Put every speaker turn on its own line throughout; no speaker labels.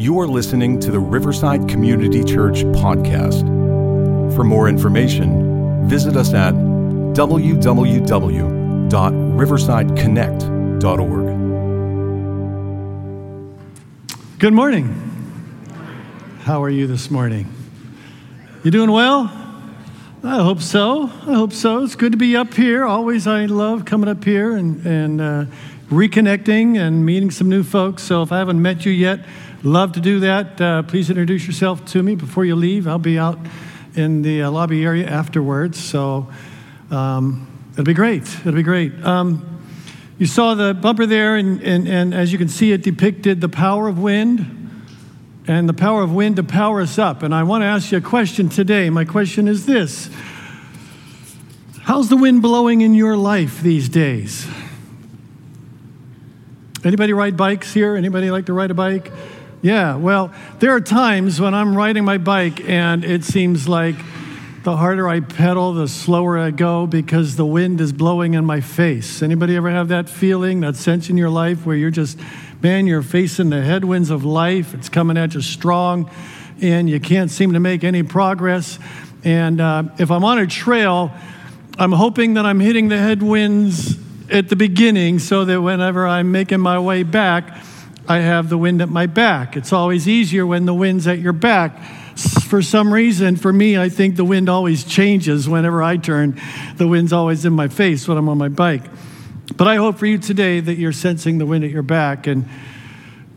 You are listening to the Riverside Community Church podcast. For more information, visit us at www.riversideconnect.org.
Good morning. How are you this morning? You doing well? I hope so. I hope so. It's good to be up here. Always, I love coming up here and, and uh, reconnecting and meeting some new folks. So, if I haven't met you yet, love to do that. Uh, please introduce yourself to me before you leave. I'll be out in the uh, lobby area afterwards. So, um, it'll be great. It'll be great. Um, you saw the bumper there, and, and, and as you can see, it depicted the power of wind and the power of wind to power us up. And I want to ask you a question today. My question is this How's the wind blowing in your life these days? Anybody ride bikes here? Anybody like to ride a bike? Yeah, well, there are times when I'm riding my bike and it seems like the harder I pedal, the slower I go because the wind is blowing in my face. Anybody ever have that feeling, that sense in your life where you're just man, you're facing the headwinds of life. It's coming at you strong, and you can't seem to make any progress. And uh, if I'm on a trail, I'm hoping that I'm hitting the headwinds at the beginning so that whenever I'm making my way back, I have the wind at my back. It's always easier when the wind's at your back. For some reason, for me, I think the wind always changes whenever I turn. The wind's always in my face when I'm on my bike. But I hope for you today that you're sensing the wind at your back. And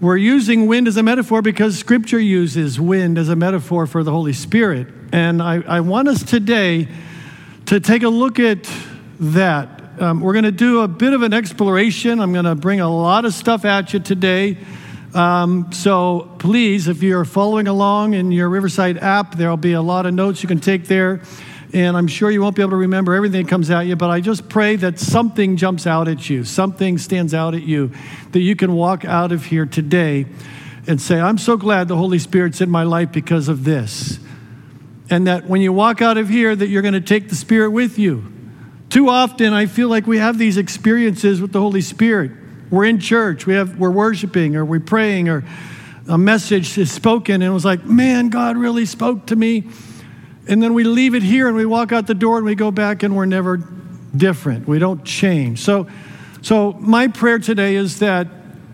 we're using wind as a metaphor because Scripture uses wind as a metaphor for the Holy Spirit. And I, I want us today to take a look at that. Um, we're going to do a bit of an exploration. I'm going to bring a lot of stuff at you today. Um, so please, if you're following along in your Riverside app, there'll be a lot of notes you can take there and I'm sure you won't be able to remember everything that comes at you, but I just pray that something jumps out at you, something stands out at you, that you can walk out of here today and say, I'm so glad the Holy Spirit's in my life because of this. And that when you walk out of here, that you're going to take the Spirit with you. Too often, I feel like we have these experiences with the Holy Spirit. We're in church, we have, we're worshiping, or we're praying, or a message is spoken, and it was like, man, God really spoke to me. And then we leave it here and we walk out the door and we go back and we're never different. We don't change. So, so my prayer today is that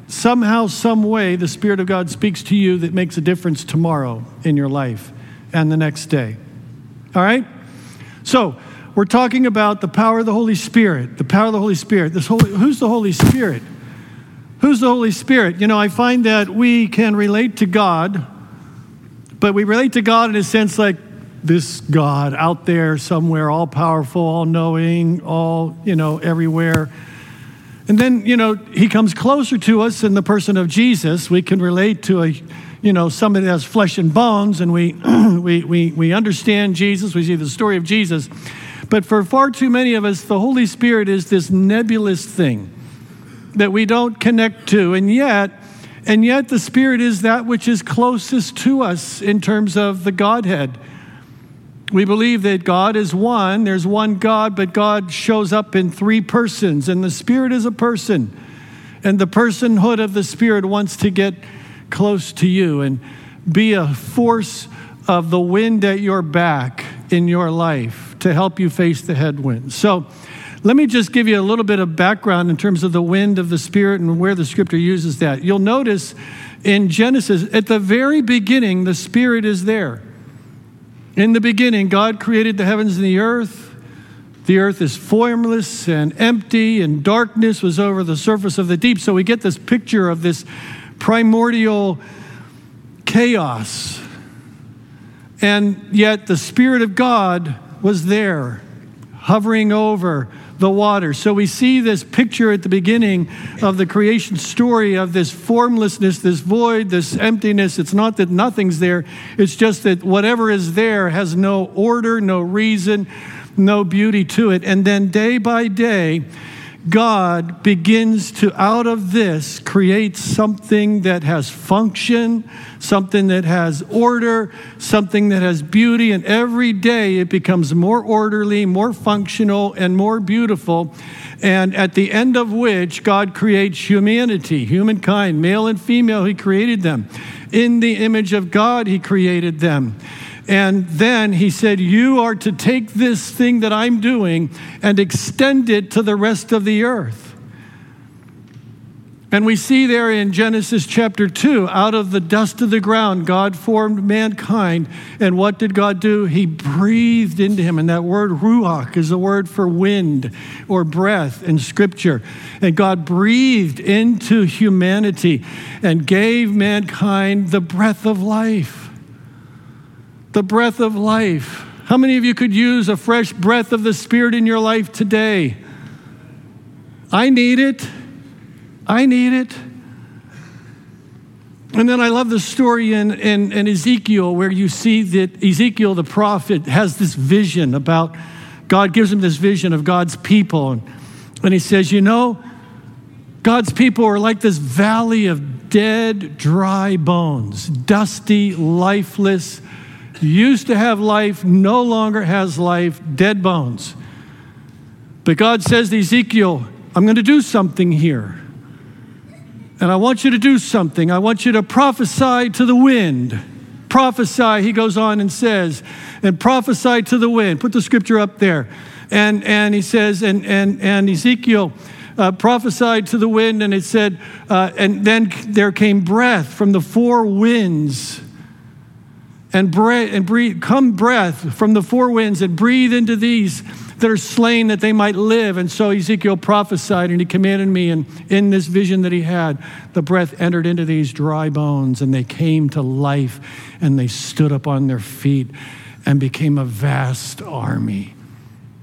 somehow, some way, the Spirit of God speaks to you that makes a difference tomorrow in your life and the next day. All right? So, we're talking about the power of the Holy Spirit. The power of the Holy Spirit. This Holy, who's the Holy Spirit? Who's the Holy Spirit? You know, I find that we can relate to God, but we relate to God in a sense like this God out there somewhere, all powerful, all knowing, all, you know, everywhere. And then, you know, he comes closer to us in the person of Jesus. We can relate to a, you know, somebody that has flesh and bones, and we, we, we, we understand Jesus. We see the story of Jesus. But for far too many of us, the Holy Spirit is this nebulous thing that we don't connect to. And yet, and yet the Spirit is that which is closest to us in terms of the Godhead. We believe that God is one. There's one God, but God shows up in three persons, and the Spirit is a person. And the personhood of the Spirit wants to get close to you and be a force of the wind at your back in your life to help you face the headwinds. So, let me just give you a little bit of background in terms of the wind of the Spirit and where the scripture uses that. You'll notice in Genesis, at the very beginning, the Spirit is there. In the beginning, God created the heavens and the earth. The earth is formless and empty, and darkness was over the surface of the deep. So we get this picture of this primordial chaos. And yet the Spirit of God was there, hovering over the water. So we see this picture at the beginning of the creation story of this formlessness, this void, this emptiness. It's not that nothing's there, it's just that whatever is there has no order, no reason, no beauty to it. And then day by day, God begins to, out of this, create something that has function, something that has order, something that has beauty. And every day it becomes more orderly, more functional, and more beautiful. And at the end of which, God creates humanity, humankind, male and female, He created them. In the image of God, He created them. And then he said, You are to take this thing that I'm doing and extend it to the rest of the earth. And we see there in Genesis chapter 2, out of the dust of the ground, God formed mankind. And what did God do? He breathed into him. And that word ruach is a word for wind or breath in Scripture. And God breathed into humanity and gave mankind the breath of life the breath of life. How many of you could use a fresh breath of the Spirit in your life today? I need it. I need it. And then I love the story in, in, in, Ezekiel where you see that Ezekiel the prophet has this vision about God gives him this vision of God's people. And, and he says, You know, God's people are like this valley of dead, dry bones, dusty, lifeless used to have life, no longer has life, dead bones. But God says to Ezekiel, I'm going to do something here. And I want you to do something. I want you to prophesy to the wind. Prophesy, he goes on and says, and prophesy to the wind. Put the scripture up there. And, and he says, and, and, and Ezekiel uh, prophesied to the wind, and it said, uh, and then there came breath from the four winds and, and breathe, come breath from the four winds and breathe into these that are slain that they might live. And so Ezekiel prophesied and he commanded me, and in this vision that he had, the breath entered into these dry bones and they came to life and they stood up on their feet and became a vast army.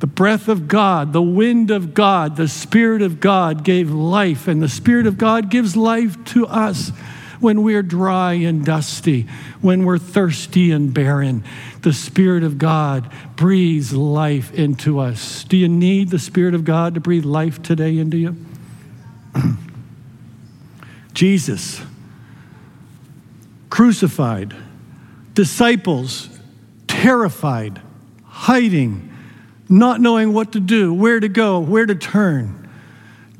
The breath of God, the wind of God, the Spirit of God gave life, and the Spirit of God gives life to us when we're dry and dusty, when we're thirsty and barren. The Spirit of God breathes life into us. Do you need the Spirit of God to breathe life today into you? Jesus, crucified, disciples, terrified, hiding, not knowing what to do, where to go, where to turn.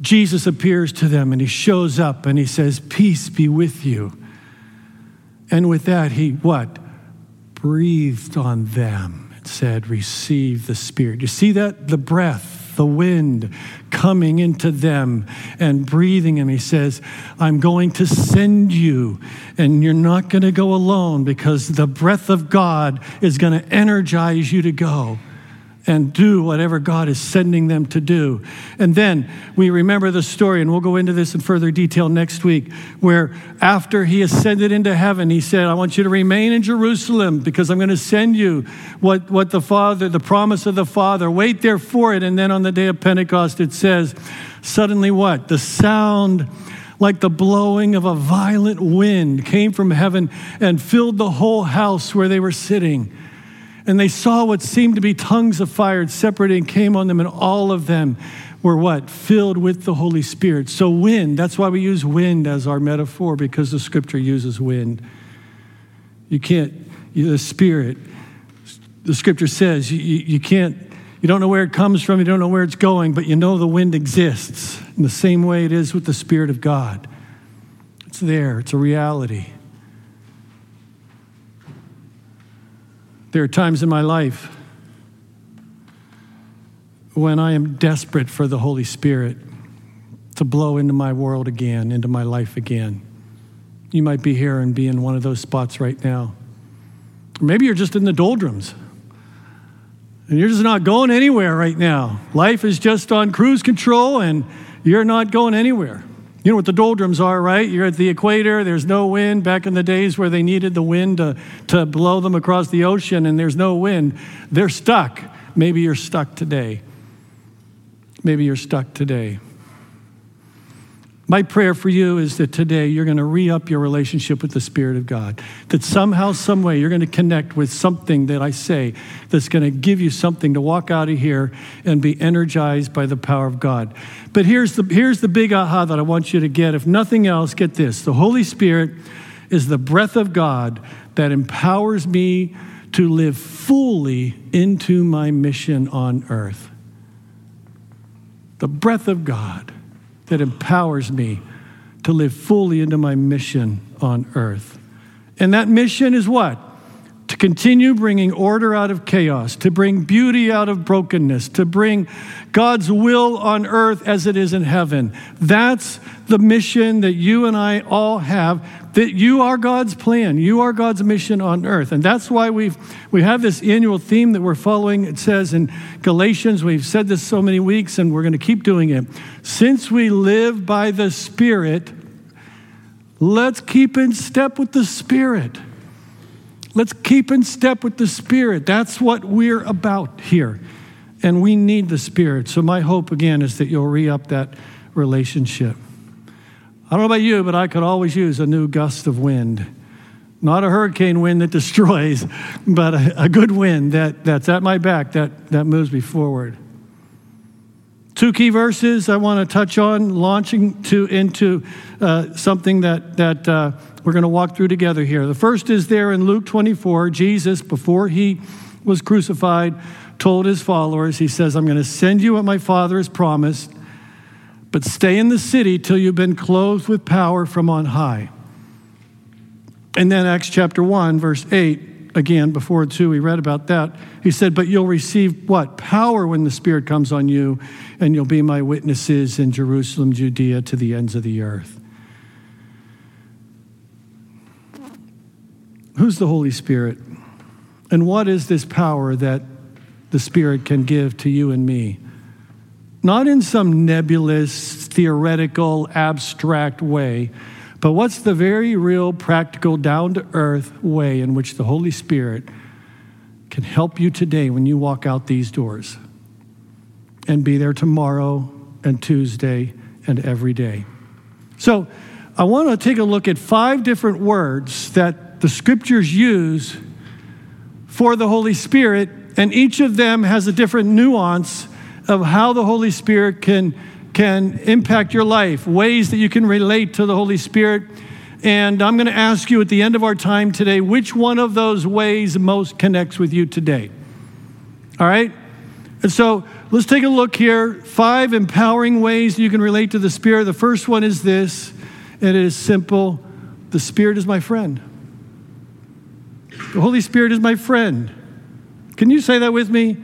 Jesus appears to them and he shows up and he says, Peace be with you. And with that, he what? Breathed on them and said, Receive the Spirit. You see that? The breath, the wind coming into them and breathing. And he says, I'm going to send you, and you're not going to go alone because the breath of God is going to energize you to go and do whatever God is sending them to do. And then we remember the story, and we'll go into this in further detail next week, where after he ascended into heaven, he said, I want you to remain in Jerusalem because I'm going to send you what, what the Father, the promise of the Father. Wait there for it. And then on the day of Pentecost, it says, suddenly what? The sound like the blowing of a violent wind came from heaven and filled the whole house where they were sitting. And they saw what seemed to be tongues of fire separating came on them, and all of them were what? Filled with the Holy Spirit. So, wind, that's why we use wind as our metaphor, because the scripture uses wind. You can't, you, the Spirit, the scripture says you, you, you can't, you don't know where it comes from, you don't know where it's going, but you know the wind exists. In the same way it is with the Spirit of God. It's there, it's a reality. There are times in my life when I am desperate for the Holy Spirit to blow into my world again, into my life again. You might be here and be in one of those spots right now. Maybe you're just in the doldrums and you're just not going anywhere right now. Life is just on cruise control and you're not going anywhere. You know what the doldrums are, right? You're at the equator, there's no wind. Back in the days where they needed the wind to, to blow them across the ocean and there's no wind, they're stuck. Maybe you're stuck today. Maybe you're stuck today. My prayer for you is that today you're going to re up your relationship with the Spirit of God. That somehow, some way, you're going to connect with something that I say that's going to give you something to walk out of here and be energized by the power of God. But here's the, here's the big aha that I want you to get. If nothing else, get this the Holy Spirit is the breath of God that empowers me to live fully into my mission on earth. The breath of God that empowers me to live fully into my mission on earth. And that mission is what? To continue bringing order out of chaos, to bring beauty out of brokenness, to bring God's will on earth as it is in heaven. That's the mission that you and I all have that you are God's plan. You are God's mission on earth. And that's why we've, we have this annual theme that we're following. It says in Galatians, we've said this so many weeks, and we're going to keep doing it. Since we live by the Spirit, let's keep in step with the Spirit. Let's keep in step with the Spirit. That's what we're about here. And we need the Spirit. So, my hope again is that you'll re up that relationship. I don't know about you, but I could always use a new gust of wind. Not a hurricane wind that destroys, but a, a good wind that, that's at my back that, that moves me forward. Two key verses I want to touch on, launching to, into uh, something that, that uh, we're going to walk through together here. The first is there in Luke 24. Jesus, before he was crucified, told his followers, He says, I'm going to send you what my Father has promised but stay in the city till you've been clothed with power from on high. And then Acts chapter 1, verse 8, again, before 2, we read about that. He said, But you'll receive what? Power when the Spirit comes on you, and you'll be my witnesses in Jerusalem, Judea, to the ends of the earth. Who's the Holy Spirit? And what is this power that the Spirit can give to you and me? not in some nebulous, theoretical, abstract way, but what's the very real, practical, down to earth way in which the Holy Spirit can help you today when you walk out these doors and be there tomorrow and Tuesday and every day. So, I want to take a look at five different words that the scriptures use for the Holy Spirit, and each of them has a different nuance of how the Holy Spirit can, can impact your life, ways that you can relate to the Holy Spirit. And I'm going to ask you at the end of our time today which one of those ways most connects with you today. All right? And so let's take a look here. Five empowering ways you can relate to the Spirit. The first one is this it is simple the Spirit is my friend. The Holy Spirit is my friend. Can you say that with me?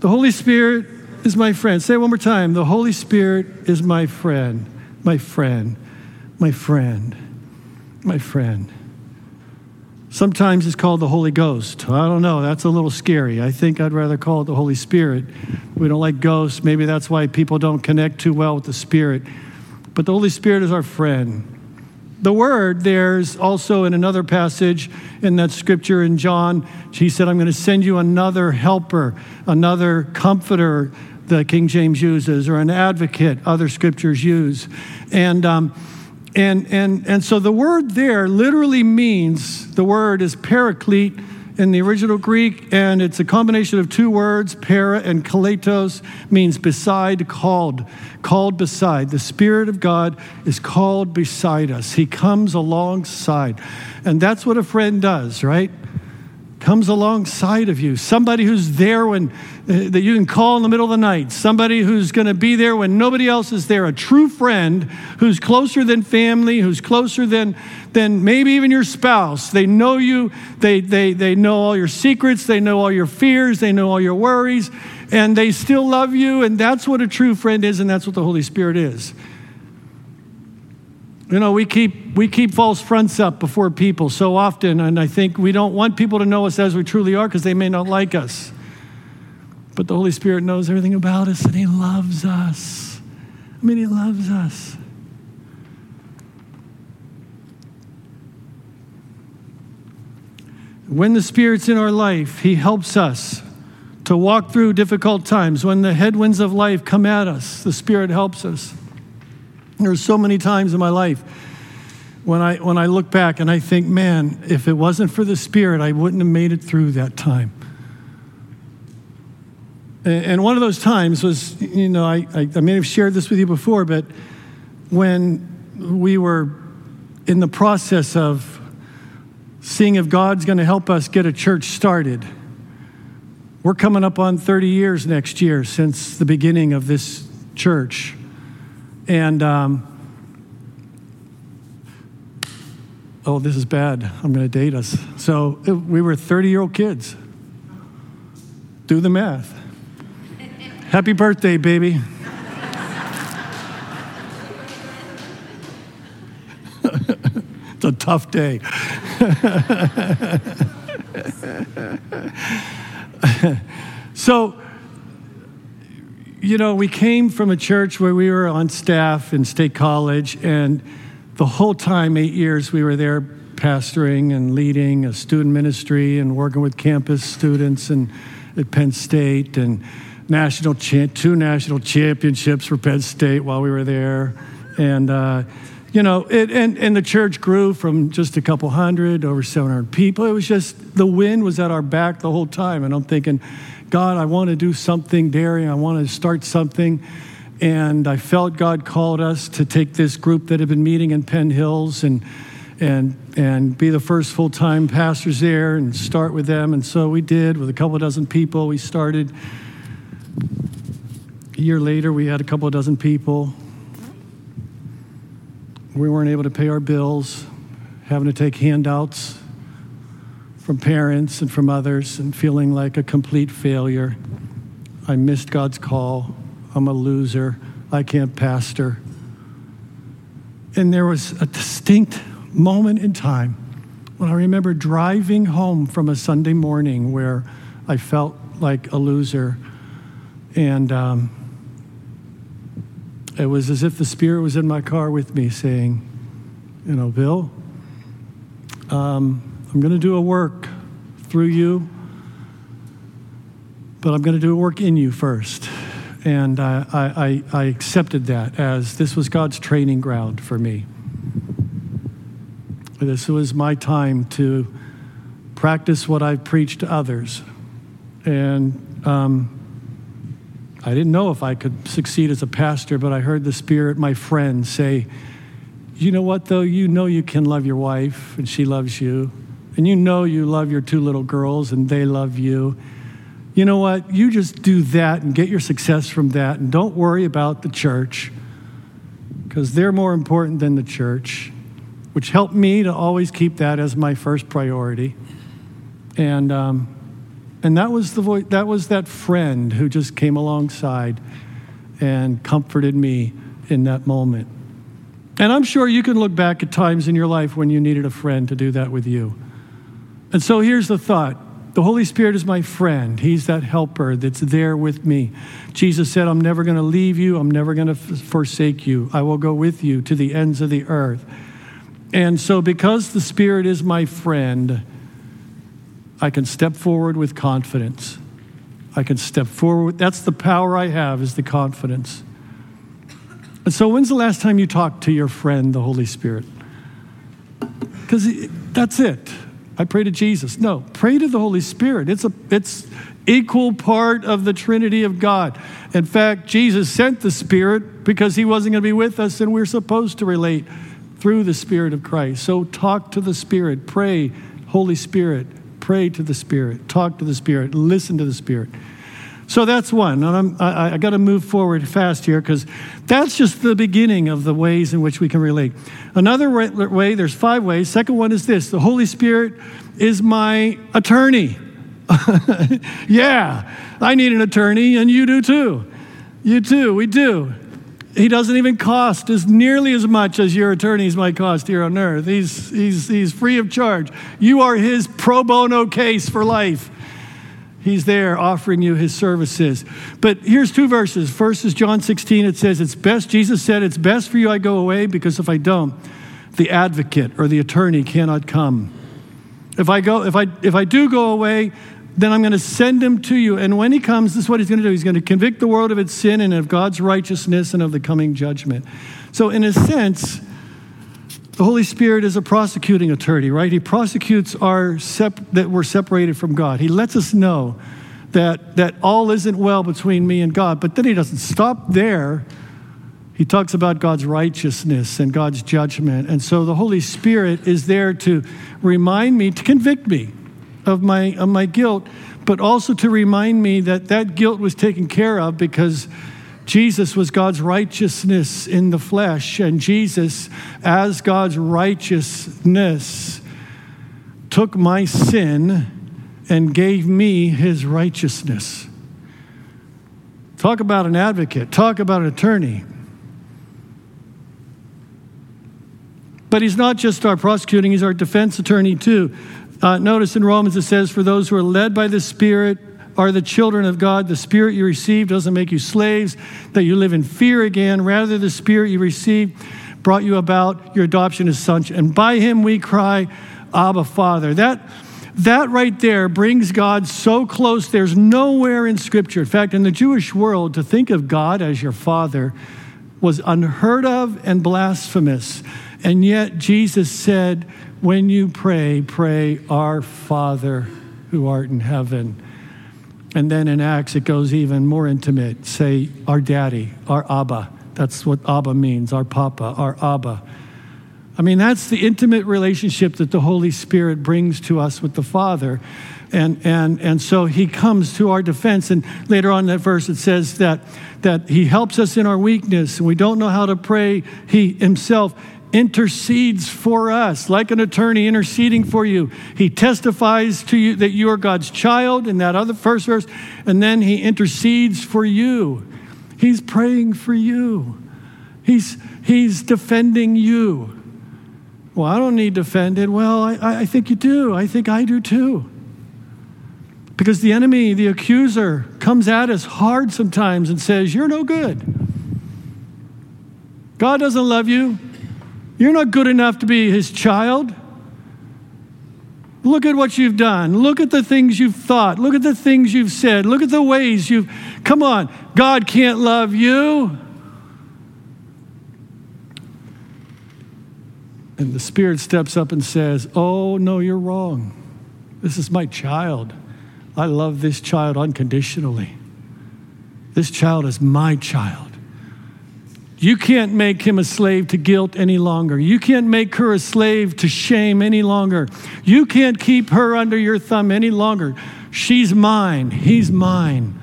The Holy Spirit is my friend. Say it one more time. The Holy Spirit is my friend, my friend, my friend, my friend. Sometimes it's called the Holy Ghost. I don't know. That's a little scary. I think I'd rather call it the Holy Spirit. We don't like ghosts. Maybe that's why people don't connect too well with the Spirit. But the Holy Spirit is our friend. The word there's also in another passage in that scripture in John. He said, I'm going to send you another helper, another comforter, the King James uses, or an advocate, other scriptures use. And, um, and, and, and so the word there literally means the word is paraclete in the original Greek, and it's a combination of two words, para and kaletos, means beside, called, called beside. The Spirit of God is called beside us. He comes alongside. And that's what a friend does, right? Comes alongside of you, somebody who's there when uh, that you can call in the middle of the night, somebody who's going to be there when nobody else is there, a true friend who's closer than family, who's closer than than maybe even your spouse. They know you, they they they know all your secrets, they know all your fears, they know all your worries, and they still love you, and that's what a true friend is, and that's what the Holy Spirit is. You know, we keep, we keep false fronts up before people so often, and I think we don't want people to know us as we truly are because they may not like us. But the Holy Spirit knows everything about us and He loves us. I mean, He loves us. When the Spirit's in our life, He helps us to walk through difficult times. When the headwinds of life come at us, the Spirit helps us. There's so many times in my life when I, when I look back and I think, man, if it wasn't for the Spirit, I wouldn't have made it through that time. And one of those times was, you know, I, I, I may have shared this with you before, but when we were in the process of seeing if God's going to help us get a church started. We're coming up on 30 years next year since the beginning of this church. And, um, oh, this is bad. I'm going to date us. So it, we were 30 year old kids. Do the math. Happy birthday, baby. it's a tough day. so, you know, we came from a church where we were on staff in State College, and the whole time, eight years, we were there pastoring and leading a student ministry and working with campus students and at Penn State and national cha- two national championships for Penn State while we were there, and. Uh, you know, it, and, and the church grew from just a couple hundred over 700 people. It was just, the wind was at our back the whole time. And I'm thinking, God, I want to do something daring. I want to start something. And I felt God called us to take this group that had been meeting in Penn Hills and, and, and be the first full time pastors there and start with them. And so we did with a couple dozen people. We started. A year later, we had a couple dozen people we weren't able to pay our bills, having to take handouts from parents and from others, and feeling like a complete failure. I missed God's call. I'm a loser. I can't pastor. And there was a distinct moment in time when I remember driving home from a Sunday morning where I felt like a loser. And um, it was as if the Spirit was in my car with me saying, You know, Bill, um, I'm going to do a work through you, but I'm going to do a work in you first. And I, I, I accepted that as this was God's training ground for me. This was my time to practice what I preached to others. And um, I didn't know if I could succeed as a pastor, but I heard the Spirit, my friend, say, You know what, though? You know you can love your wife, and she loves you. And you know you love your two little girls, and they love you. You know what? You just do that and get your success from that, and don't worry about the church, because they're more important than the church, which helped me to always keep that as my first priority. And, um, and that was the voice, that was that friend who just came alongside and comforted me in that moment. And I'm sure you can look back at times in your life when you needed a friend to do that with you. And so here's the thought the Holy Spirit is my friend. He's that helper that's there with me. Jesus said, I'm never going to leave you, I'm never going to f- forsake you. I will go with you to the ends of the earth. And so, because the Spirit is my friend, I can step forward with confidence. I can step forward. That's the power I have, is the confidence. And so, when's the last time you talked to your friend, the Holy Spirit? Because that's it. I pray to Jesus. No, pray to the Holy Spirit. It's a it's equal part of the Trinity of God. In fact, Jesus sent the Spirit because he wasn't going to be with us, and we're supposed to relate through the Spirit of Christ. So talk to the Spirit. Pray, Holy Spirit, pray to the Spirit, talk to the Spirit, listen to the Spirit. So that's one. And I'm, I, I got to move forward fast here because that's just the beginning of the ways in which we can relate. Another way, there's five ways. Second one is this the Holy Spirit is my attorney. yeah, I need an attorney, and you do too. You too, we do. He doesn't even cost as nearly as much as your attorneys might cost here on earth. He's, he's, he's free of charge. You are his pro bono case for life. He's there offering you his services. But here's two verses. First is John 16. It says, It's best, Jesus said, It's best for you I go away because if I don't, the advocate or the attorney cannot come. If I go, if I if I do go away, then I'm going to send him to you. And when he comes, this is what he's going to do. He's going to convict the world of its sin and of God's righteousness and of the coming judgment. So, in a sense, the Holy Spirit is a prosecuting attorney, right? He prosecutes our sep- that we're separated from God. He lets us know that, that all isn't well between me and God. But then he doesn't stop there. He talks about God's righteousness and God's judgment. And so the Holy Spirit is there to remind me, to convict me of my, of my guilt, but also to remind me that that guilt was taken care of because Jesus was God's righteousness in the flesh, and Jesus, as God's righteousness, took my sin and gave me his righteousness. Talk about an advocate, talk about an attorney. But he's not just our prosecuting, he's our defense attorney too. Uh, notice in Romans it says, For those who are led by the Spirit, are the children of God. The spirit you receive doesn't make you slaves, that you live in fear again. Rather, the spirit you receive brought you about your adoption as sons. And by him we cry, Abba, Father. That, that right there brings God so close. There's nowhere in Scripture. In fact, in the Jewish world, to think of God as your Father was unheard of and blasphemous. And yet, Jesus said, When you pray, pray, Our Father who art in heaven. And then in Acts, it goes even more intimate. Say, our daddy, our Abba. That's what Abba means, our Papa, our Abba. I mean, that's the intimate relationship that the Holy Spirit brings to us with the Father. And, and, and so he comes to our defense. And later on in that verse, it says that, that he helps us in our weakness. We don't know how to pray. He himself intercedes for us, like an attorney interceding for you. He testifies to you that you are God's child in that other first verse, and then he intercedes for you. He's praying for you. He's, he's defending you. Well, I don't need defended. Well, I, I think you do. I think I do too. Because the enemy, the accuser, comes at us hard sometimes and says, You're no good. God doesn't love you. You're not good enough to be his child. Look at what you've done. Look at the things you've thought. Look at the things you've said. Look at the ways you've. Come on, God can't love you. And the Spirit steps up and says, Oh, no, you're wrong. This is my child. I love this child unconditionally. This child is my child. You can't make him a slave to guilt any longer. You can't make her a slave to shame any longer. You can't keep her under your thumb any longer. She's mine. He's mine.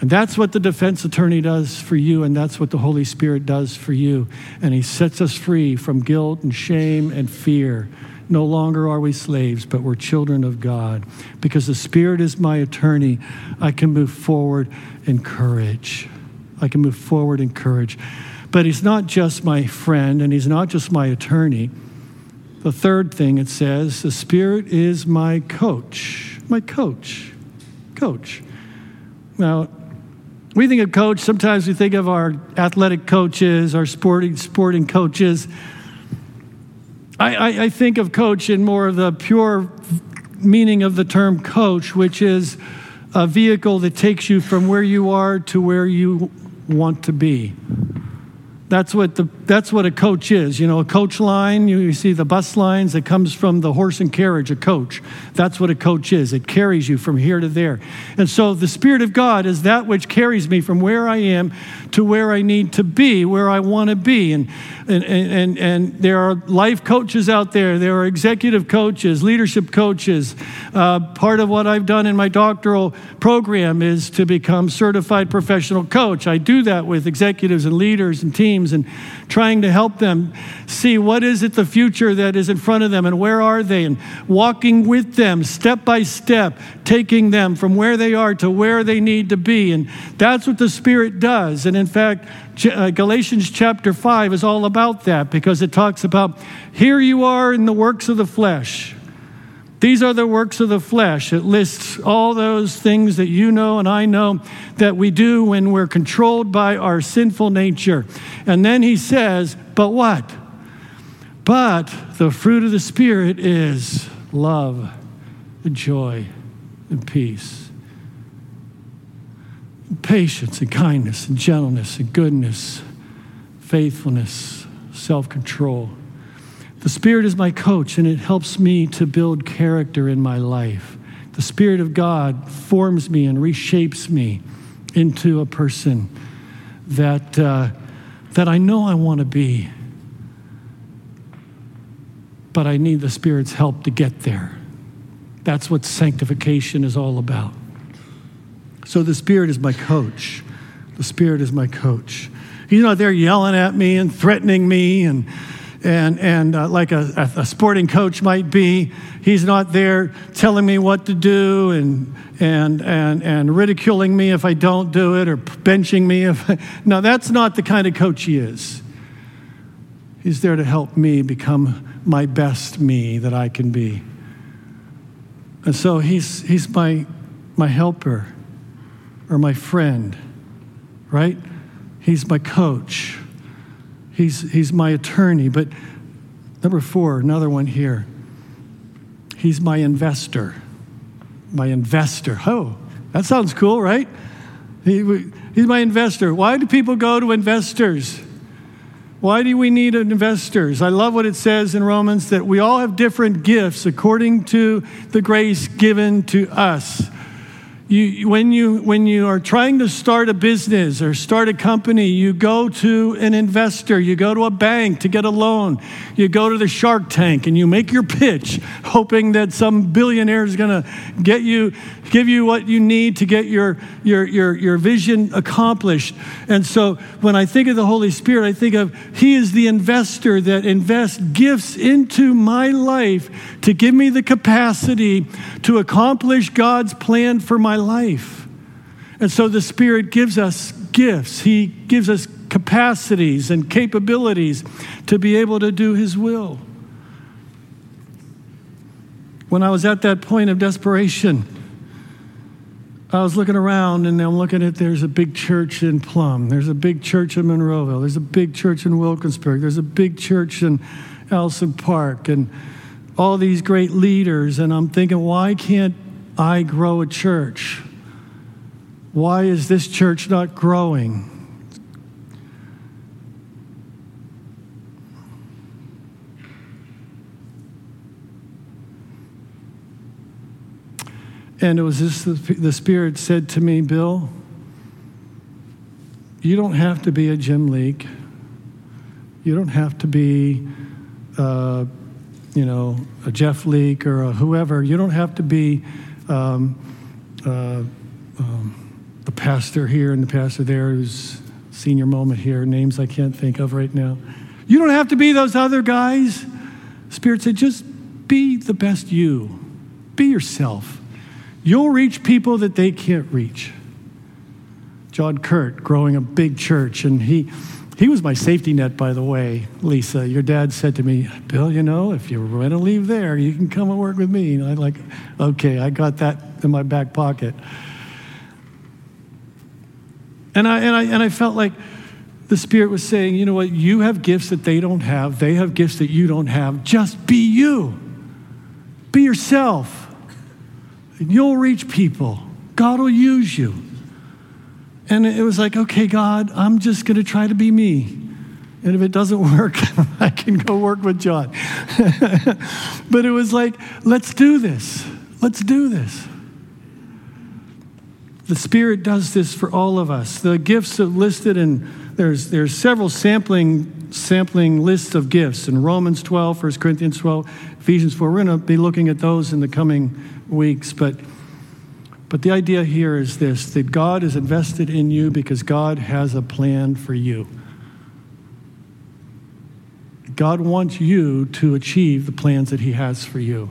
And that's what the defense attorney does for you, and that's what the Holy Spirit does for you. And he sets us free from guilt and shame and fear. No longer are we slaves, but we're children of God. Because the Spirit is my attorney, I can move forward in courage. I can move forward in courage. But he's not just my friend and he's not just my attorney. The third thing it says, the Spirit is my coach. My coach. Coach. Now, we think of coach, sometimes we think of our athletic coaches, our sporting, sporting coaches. I, I, I think of coach in more of the pure meaning of the term coach, which is a vehicle that takes you from where you are to where you want to be. That's what, the, that's what a coach is. You know, a coach line, you, you see the bus lines, that comes from the horse and carriage, a coach. That's what a coach is. It carries you from here to there. And so the Spirit of God is that which carries me from where I am to where I need to be, where I want to be. And, and, and, and there are life coaches out there, there are executive coaches, leadership coaches. Uh, part of what I've done in my doctoral program is to become certified professional coach. I do that with executives and leaders and teams and trying to help them see what is it the future that is in front of them and where are they and walking with them step by step taking them from where they are to where they need to be. And that's what the spirit does. And in fact uh, Galatians chapter 5 is all about that because it talks about here you are in the works of the flesh these are the works of the flesh. It lists all those things that you know and I know that we do when we're controlled by our sinful nature. And then he says, But what? But the fruit of the Spirit is love, and joy, and peace, and patience, and kindness, and gentleness, and goodness, faithfulness, self control. The Spirit is my coach, and it helps me to build character in my life. The Spirit of God forms me and reshapes me into a person that, uh, that I know I want to be, but I need the Spirit's help to get there. That's what sanctification is all about. So the Spirit is my coach. The Spirit is my coach. He's not there yelling at me and threatening me and and, and uh, like a, a, sporting coach might be. He's not there telling me what to do and, and, and, and ridiculing me if I don't do it or benching me. If I, no, that's not the kind of coach he is. He's there to help me become my best me that I can be. And so he's, he's my, my helper or my friend, right? He's my coach. He's, he's my attorney. But number four, another one here. He's my investor. My investor. Oh, that sounds cool, right? He, he's my investor. Why do people go to investors? Why do we need investors? I love what it says in Romans that we all have different gifts according to the grace given to us. You, when, you, when you are trying to start a business or start a company, you go to an investor, you go to a bank to get a loan, you go to the Shark Tank and you make your pitch, hoping that some billionaire is going to get you, give you what you need to get your, your, your, your vision accomplished. And so when I think of the Holy Spirit, I think of He is the investor that invests gifts into my life to give me the capacity to accomplish God's plan for my life. And so the Spirit gives us gifts, He gives us capacities and capabilities to be able to do His will. When I was at that point of desperation, I was looking around and I'm looking at there's a big church in Plum, there's a big church in Monroeville, there's a big church in Wilkinsburg, there's a big church in Allison Park, and all these great leaders. And I'm thinking, why can't I grow a church? Why is this church not growing? And it was this the Spirit said to me, Bill, you don't have to be a Jim Leake. You don't have to be, uh, you know, a Jeff Leake or whoever. You don't have to be um, uh, um, the pastor here and the pastor there who's senior moment here, names I can't think of right now. You don't have to be those other guys. Spirit said, just be the best you, be yourself. You'll reach people that they can't reach. John Kurt, growing a big church, and he he was my safety net, by the way, Lisa. Your dad said to me, Bill, you know, if you're going to leave there, you can come and work with me. And I'm like, okay, I got that in my back pocket. And I, and I, and I felt like the Spirit was saying, you know what, you have gifts that they don't have, they have gifts that you don't have. Just be you, be yourself. And you'll reach people, God will use you. And it was like, okay, God, I'm just going to try to be me. And if it doesn't work, I can go work with John. but it was like, let's do this. Let's do this. The Spirit does this for all of us. The gifts are listed in, there's, there's several sampling, sampling lists of gifts in Romans 12, 1 Corinthians 12, Ephesians 4. We're going to be looking at those in the coming weeks. But but the idea here is this that God is invested in you because God has a plan for you. God wants you to achieve the plans that He has for you.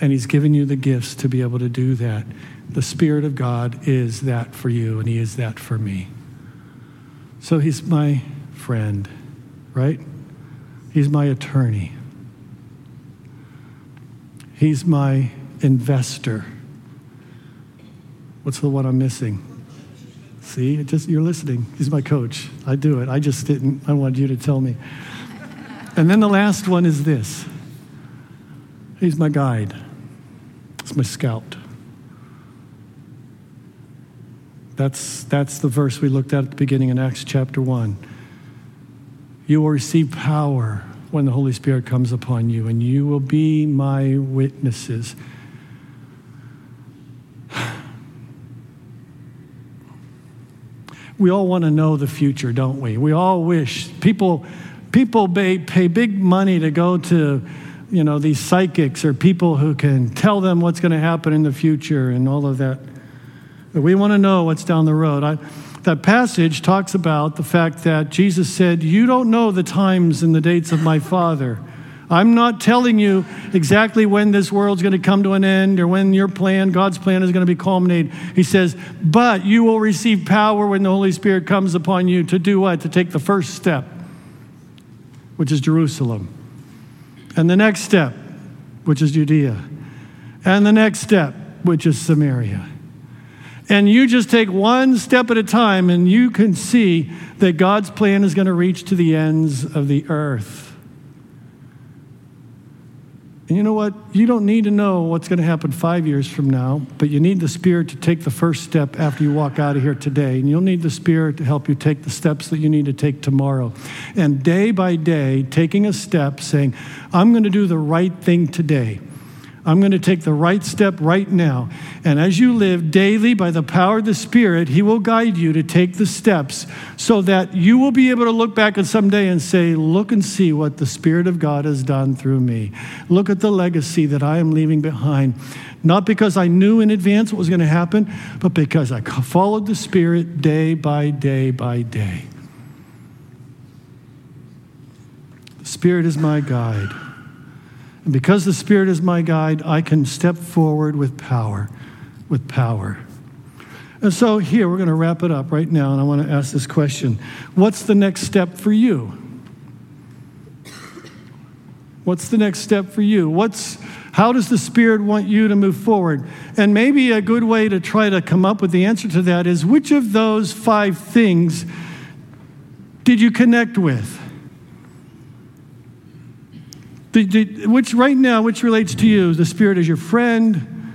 And He's given you the gifts to be able to do that. The Spirit of God is that for you, and He is that for me. So He's my friend, right? He's my attorney, He's my investor. What's the one I'm missing? See, just you're listening. He's my coach. I do it. I just didn't. I wanted you to tell me. And then the last one is this. He's my guide. He's my scout. That's, that's the verse we looked at at the beginning in Acts chapter 1. you will receive power when the Holy Spirit comes upon you, and you will be my witnesses. We all want to know the future, don't we? We all wish people people pay, pay big money to go to you know these psychics or people who can tell them what's going to happen in the future and all of that. But we want to know what's down the road. I, that passage talks about the fact that Jesus said, You don't know the times and the dates of my Father. I'm not telling you exactly when this world's going to come to an end or when your plan, God's plan, is going to be culminated. He says, but you will receive power when the Holy Spirit comes upon you to do what? To take the first step, which is Jerusalem. And the next step, which is Judea. And the next step, which is Samaria. And you just take one step at a time, and you can see that God's plan is going to reach to the ends of the earth. And you know what? You don't need to know what's going to happen five years from now, but you need the Spirit to take the first step after you walk out of here today. And you'll need the Spirit to help you take the steps that you need to take tomorrow. And day by day, taking a step, saying, I'm going to do the right thing today. I'm going to take the right step right now. And as you live daily by the power of the Spirit, He will guide you to take the steps so that you will be able to look back at someday and say, Look and see what the Spirit of God has done through me. Look at the legacy that I am leaving behind. Not because I knew in advance what was going to happen, but because I followed the Spirit day by day by day. The Spirit is my guide. And because the Spirit is my guide, I can step forward with power, with power. And so here, we're going to wrap it up right now, and I want to ask this question What's the next step for you? What's the next step for you? What's, how does the Spirit want you to move forward? And maybe a good way to try to come up with the answer to that is which of those five things did you connect with? The, the, which right now, which relates to you? The Spirit as your friend,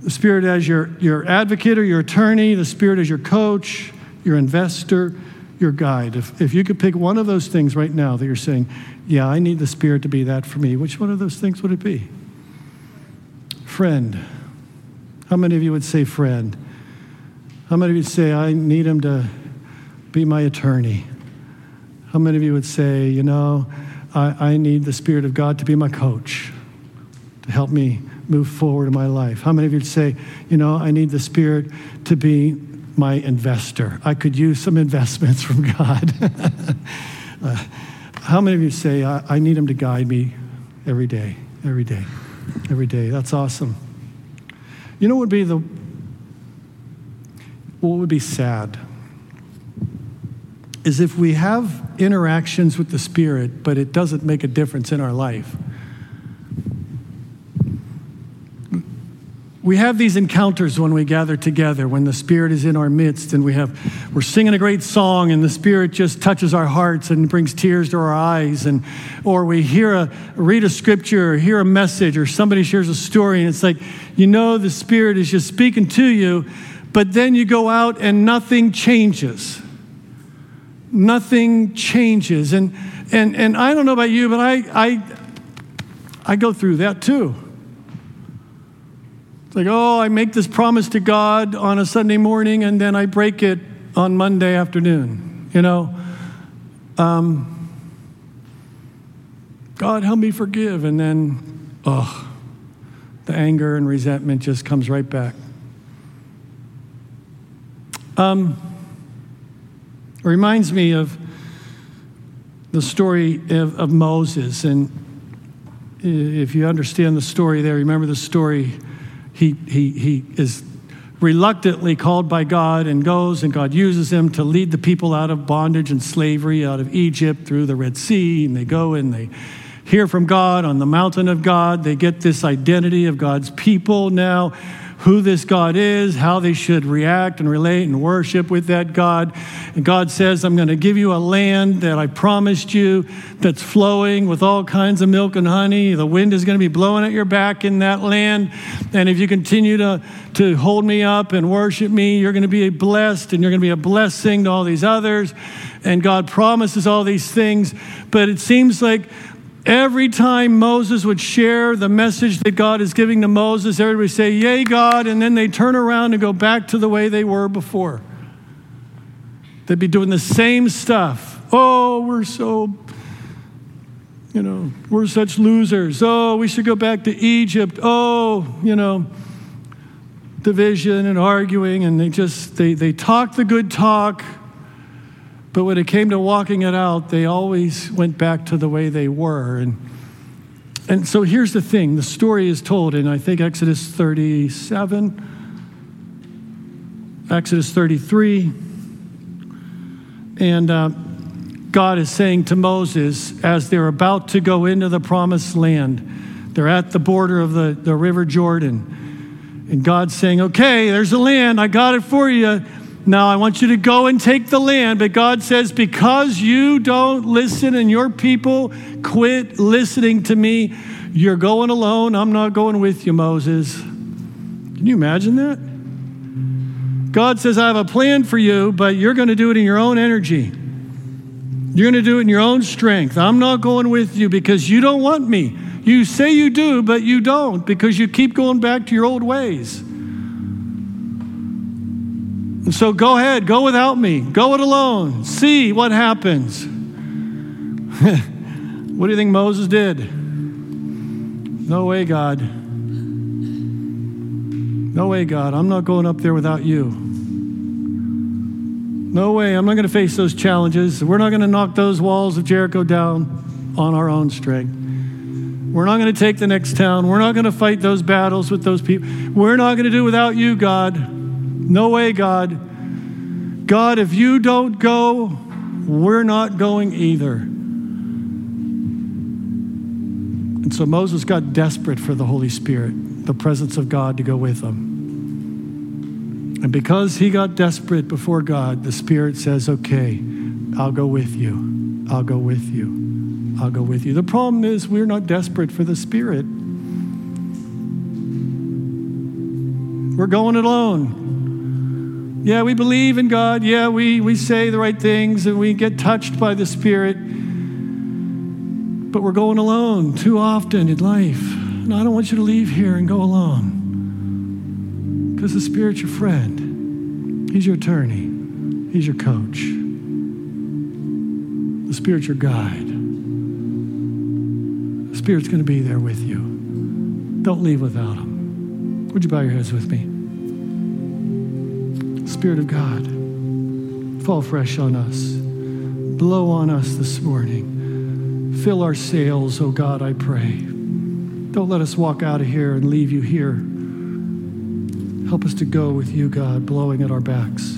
the Spirit as your, your advocate or your attorney, the Spirit as your coach, your investor, your guide. If, if you could pick one of those things right now that you're saying, yeah, I need the Spirit to be that for me, which one of those things would it be? Friend. How many of you would say friend? How many of you would say, I need him to be my attorney? How many of you would say, you know, I, I need the Spirit of God to be my coach, to help me move forward in my life. How many of you say, you know, I need the Spirit to be my investor? I could use some investments from God. uh, how many of you say, I, I need Him to guide me every day, every day, every day? That's awesome. You know what would be the, what would be sad? Is if we have interactions with the Spirit, but it doesn't make a difference in our life. We have these encounters when we gather together, when the Spirit is in our midst, and we have we're singing a great song, and the Spirit just touches our hearts and brings tears to our eyes, and or we hear a read a scripture, or hear a message, or somebody shares a story, and it's like you know the Spirit is just speaking to you, but then you go out and nothing changes nothing changes. And, and, and I don't know about you, but I, I, I go through that too. It's like, oh, I make this promise to God on a Sunday morning and then I break it on Monday afternoon. You know, um, God, help me forgive. And then, oh, the anger and resentment just comes right back. Um, it reminds me of the story of, of Moses. And if you understand the story there, remember the story. He, he, he is reluctantly called by God and goes, and God uses him to lead the people out of bondage and slavery out of Egypt through the Red Sea. And they go and they hear from God on the mountain of God. They get this identity of God's people now who this God is, how they should react and relate and worship with that God. And God says, I'm going to give you a land that I promised you that's flowing with all kinds of milk and honey. The wind is going to be blowing at your back in that land. And if you continue to, to hold me up and worship me, you're going to be blessed and you're going to be a blessing to all these others. and God promises all these things, but it seems like every time Moses would share the message that God is giving to Moses, everybody would say, Yay, God, and then they turn around and go back to the way they were before. They'd be doing the same stuff. Oh, we're so, you know, we're such losers. Oh, we should go back to Egypt. Oh, you know, division and arguing, and they just, they, they talk the good talk, but when it came to walking it out, they always went back to the way they were. And, and so here's the thing the story is told in, I think, Exodus 37, Exodus 33. And uh, God is saying to Moses, as they're about to go into the promised land, they're at the border of the, the River Jordan. And God's saying, Okay, there's the land. I got it for you. Now I want you to go and take the land. But God says, Because you don't listen and your people quit listening to me, you're going alone. I'm not going with you, Moses. Can you imagine that? God says, I have a plan for you, but you're going to do it in your own energy. You're going to do it in your own strength. I'm not going with you because you don't want me. You say you do, but you don't because you keep going back to your old ways. And so go ahead, go without me, go it alone, see what happens. what do you think Moses did? No way, God. No way, God. I'm not going up there without you. No way. I'm not going to face those challenges. We're not going to knock those walls of Jericho down on our own strength. We're not going to take the next town. We're not going to fight those battles with those people. We're not going to do without you, God. No way, God. God, if you don't go, we're not going either. And so Moses got desperate for the Holy Spirit, the presence of God to go with him. And because he got desperate before God, the Spirit says, Okay, I'll go with you. I'll go with you. I'll go with you. The problem is, we're not desperate for the Spirit. We're going alone. Yeah, we believe in God. Yeah, we, we say the right things and we get touched by the Spirit. But we're going alone too often in life. And I don't want you to leave here and go alone. Because the Spirit's your friend, He's your attorney, He's your coach. The Spirit's your guide. The Spirit's going to be there with you. Don't leave without Him. Would you bow your heads with me? Spirit of God, fall fresh on us. Blow on us this morning. Fill our sails, oh God, I pray. Don't let us walk out of here and leave you here Help us to go with you, God, blowing at our backs.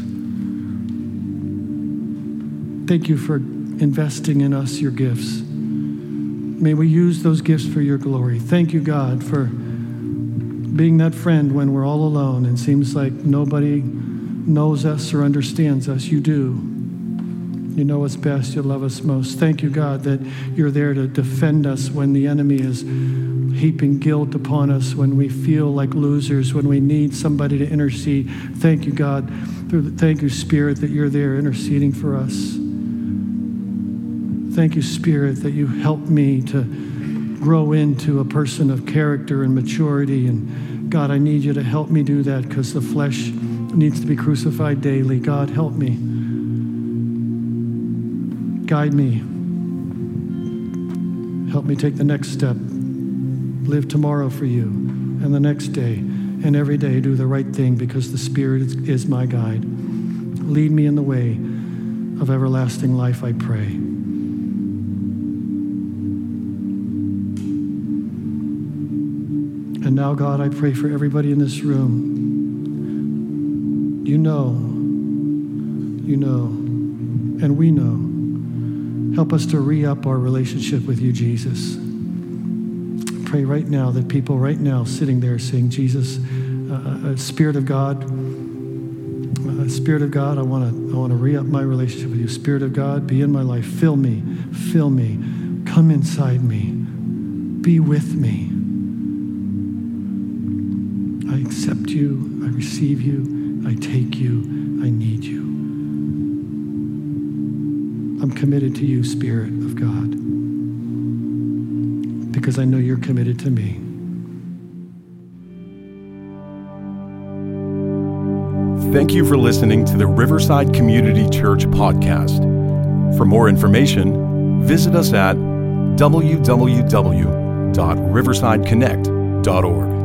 Thank you for investing in us your gifts. May we use those gifts for your glory. Thank you, God, for being that friend when we're all alone and seems like nobody knows us or understands us. You do. You know us best. You love us most. Thank you, God, that you're there to defend us when the enemy is heaping guilt upon us when we feel like losers, when we need somebody to intercede. Thank you, God. Thank you, Spirit, that you're there interceding for us. Thank you, Spirit, that you help me to grow into a person of character and maturity. And God, I need you to help me do that because the flesh needs to be crucified daily. God, help me. Guide me. Help me take the next step live tomorrow for you and the next day and every day do the right thing because the Spirit is, my guide. Lead me in the way of everlasting life, I pray. And now, God, I pray for everybody in this room. You know, you know, and we know. Help us to re up our relationship with you, Jesus pray right now that people right now sitting there saying, Jesus, uh, uh, Spirit of God, uh, Spirit of God, I want to I want to re-up my relationship with you. Spirit of God, be in my life. Fill me, fill me, come inside me, be with me. I accept you, I receive you, I take you, I need you. I'm committed to you, Spirit of God, because I know you're committed to me.
Thank you for listening to the Riverside Community Church podcast. For more information, visit us at www.riversideconnect.org.